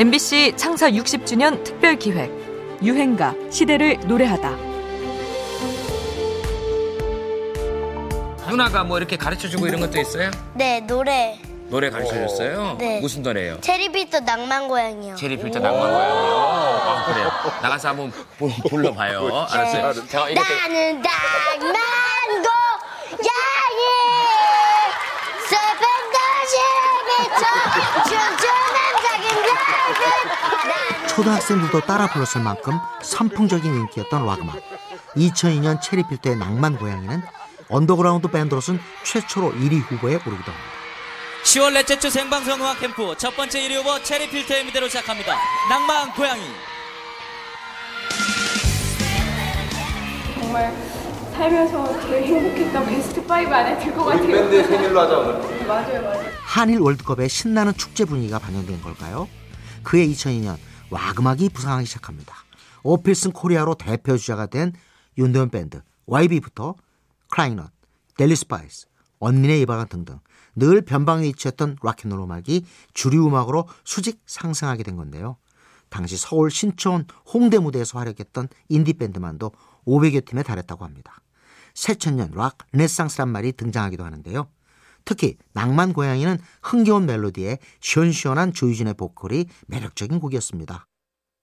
MBC 창사 60주년 특별 기획 유행가 시대를 노래하다. 누나가 뭐 이렇게 가르쳐 주고 이런 것도 있어요? 네, 노래. 노래 가르쳐 줬어요? 네. 무슨 노래예요? 체리비터 낭만 고양이요. 체리 필터 낭만 고양이요. 아, 그래요. 나가서 한번 부- 불러봐요. 알았어요. 나는 낭만 고양이 슬픈 도시를 비춰 춤추는 작은 별빛 나는 초등학생들도 따라 불렀을 만큼 선풍적인 인기였던 락음악. 2002년 체리필터의 낭만 고양이는 언더그라운드 밴드로서는 최초로 1위 후보에 오르기도 합니다. 10월 넷째 주 생방송 음악 캠프 첫 번째 1위 후보 체리필터의 무대로 시작합니다. 낭만 고양이. 정말 살면서 제일 행복했던 베스트 5 안에 들 것 같아요. 밴드 생일로 하자 오늘. 맞아요, 맞아요. 한일 월드컵에 신나는 축제 분위기가 반영된 걸까요? 그해 2002년 락음악이 부상하기 시작합니다. 오 필승 코리아로 대표 주자가 된 윤도현 밴드 YB부터 크라잉넛, 델리 스파이스, 언니네 이발관 등등 늘 변방에 위치했던 락앤롤 음악이 주류 음악으로 수직 상승하게 된 건데요. 당시 서울 신촌 홍대 무대에서 활약했던 인디 밴드만도 500여 팀에 달했다고 합니다. 새천년 락 르네상스란 말이 등장하기도 하는데요. 특히 낭만 고양이는 흥겨운 멜로디에 시원시원한 조유진의 보컬이 매력적인 곡이었습니다.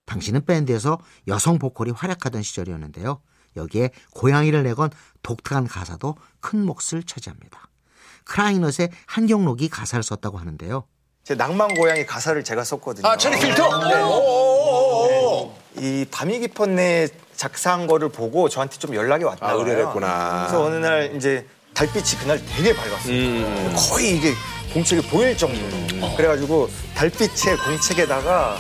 당시는 밴드에서 여성 보컬이 활약하던 시절이었는데요. 여기에 고양이를 내건 독특한 가사도 큰 몫을 차지합니다. 크라잉넛의 한경록이 가사를 썼다고 하는데요. 제 낭만 고양이 가사를 제가 썼거든요. 아, 체리 필터? 네. 오오오오오. 이 밤이 깊었네 작사한 거를 보고 저한테 좀 연락이 왔다. 아, 의뢰했구나. 그래서 어느 날 이제 달빛이 그날 되게 밝았어요. 음. 거의 이게 공책이 보일 정도로. 그래가지고 달빛의 공책에다가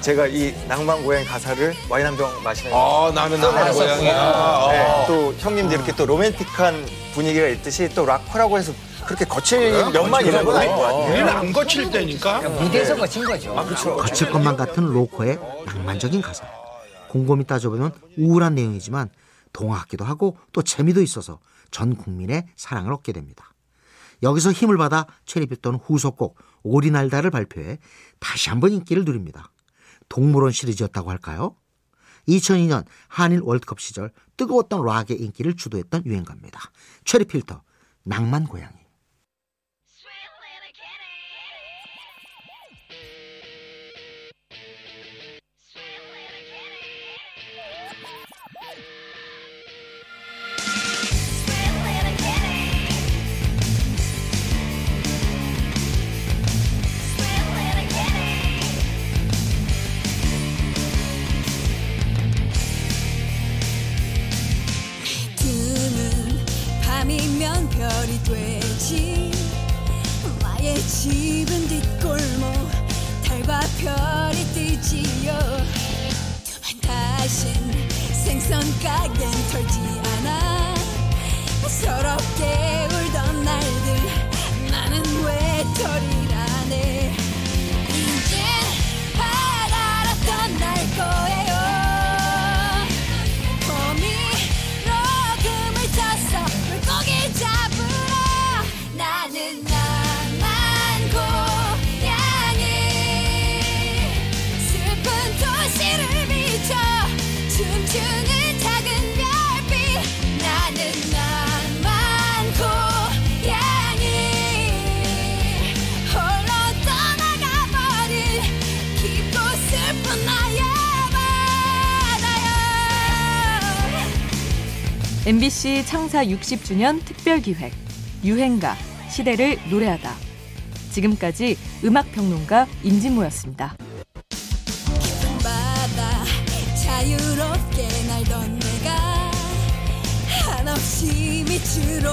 제가 이 낭만 고양이 가사를 와인 한 병 마시면서 아, 나는 낭만 고양이야. 네, 어. 또 형님들 이렇게 또 로맨틱한 분위기가 있듯이 또 락커라고 해서 그렇게 거칠 면만 있는 건 아닌 것 같아요. 우리는 안 거칠 때니까. 무대에서 거친 거죠. 아, 그렇죠. 거칠 것만 같은 로코의 낭만적인 가사. 곰곰이 따져보면 우울한 내용이지만 동화 같기도 하고 또 재미도 있어서 전 국민의 사랑을 얻게 됩니다. 여기서 힘을 받아 체리필터는 후속곡 오리날다를 발표해 다시 한번 인기를 누립니다. 동물원 시리즈였다고 할까요? 2002년 한일 월드컵 시절 뜨거웠던 락의 인기를 주도했던 유행가입니다. 체리필터 낭만 고양이. 집은 뒷골목 달과 별이 뜨지요. 다신 생선 가게는 털지 않아. 서럽게 MBC 창사 60주년 특별 기획 유행가 시대를 노래하다. 지금까지 음악 평론가 임진모였습니다. 자유롭게 날던 내가 한없이 밑으로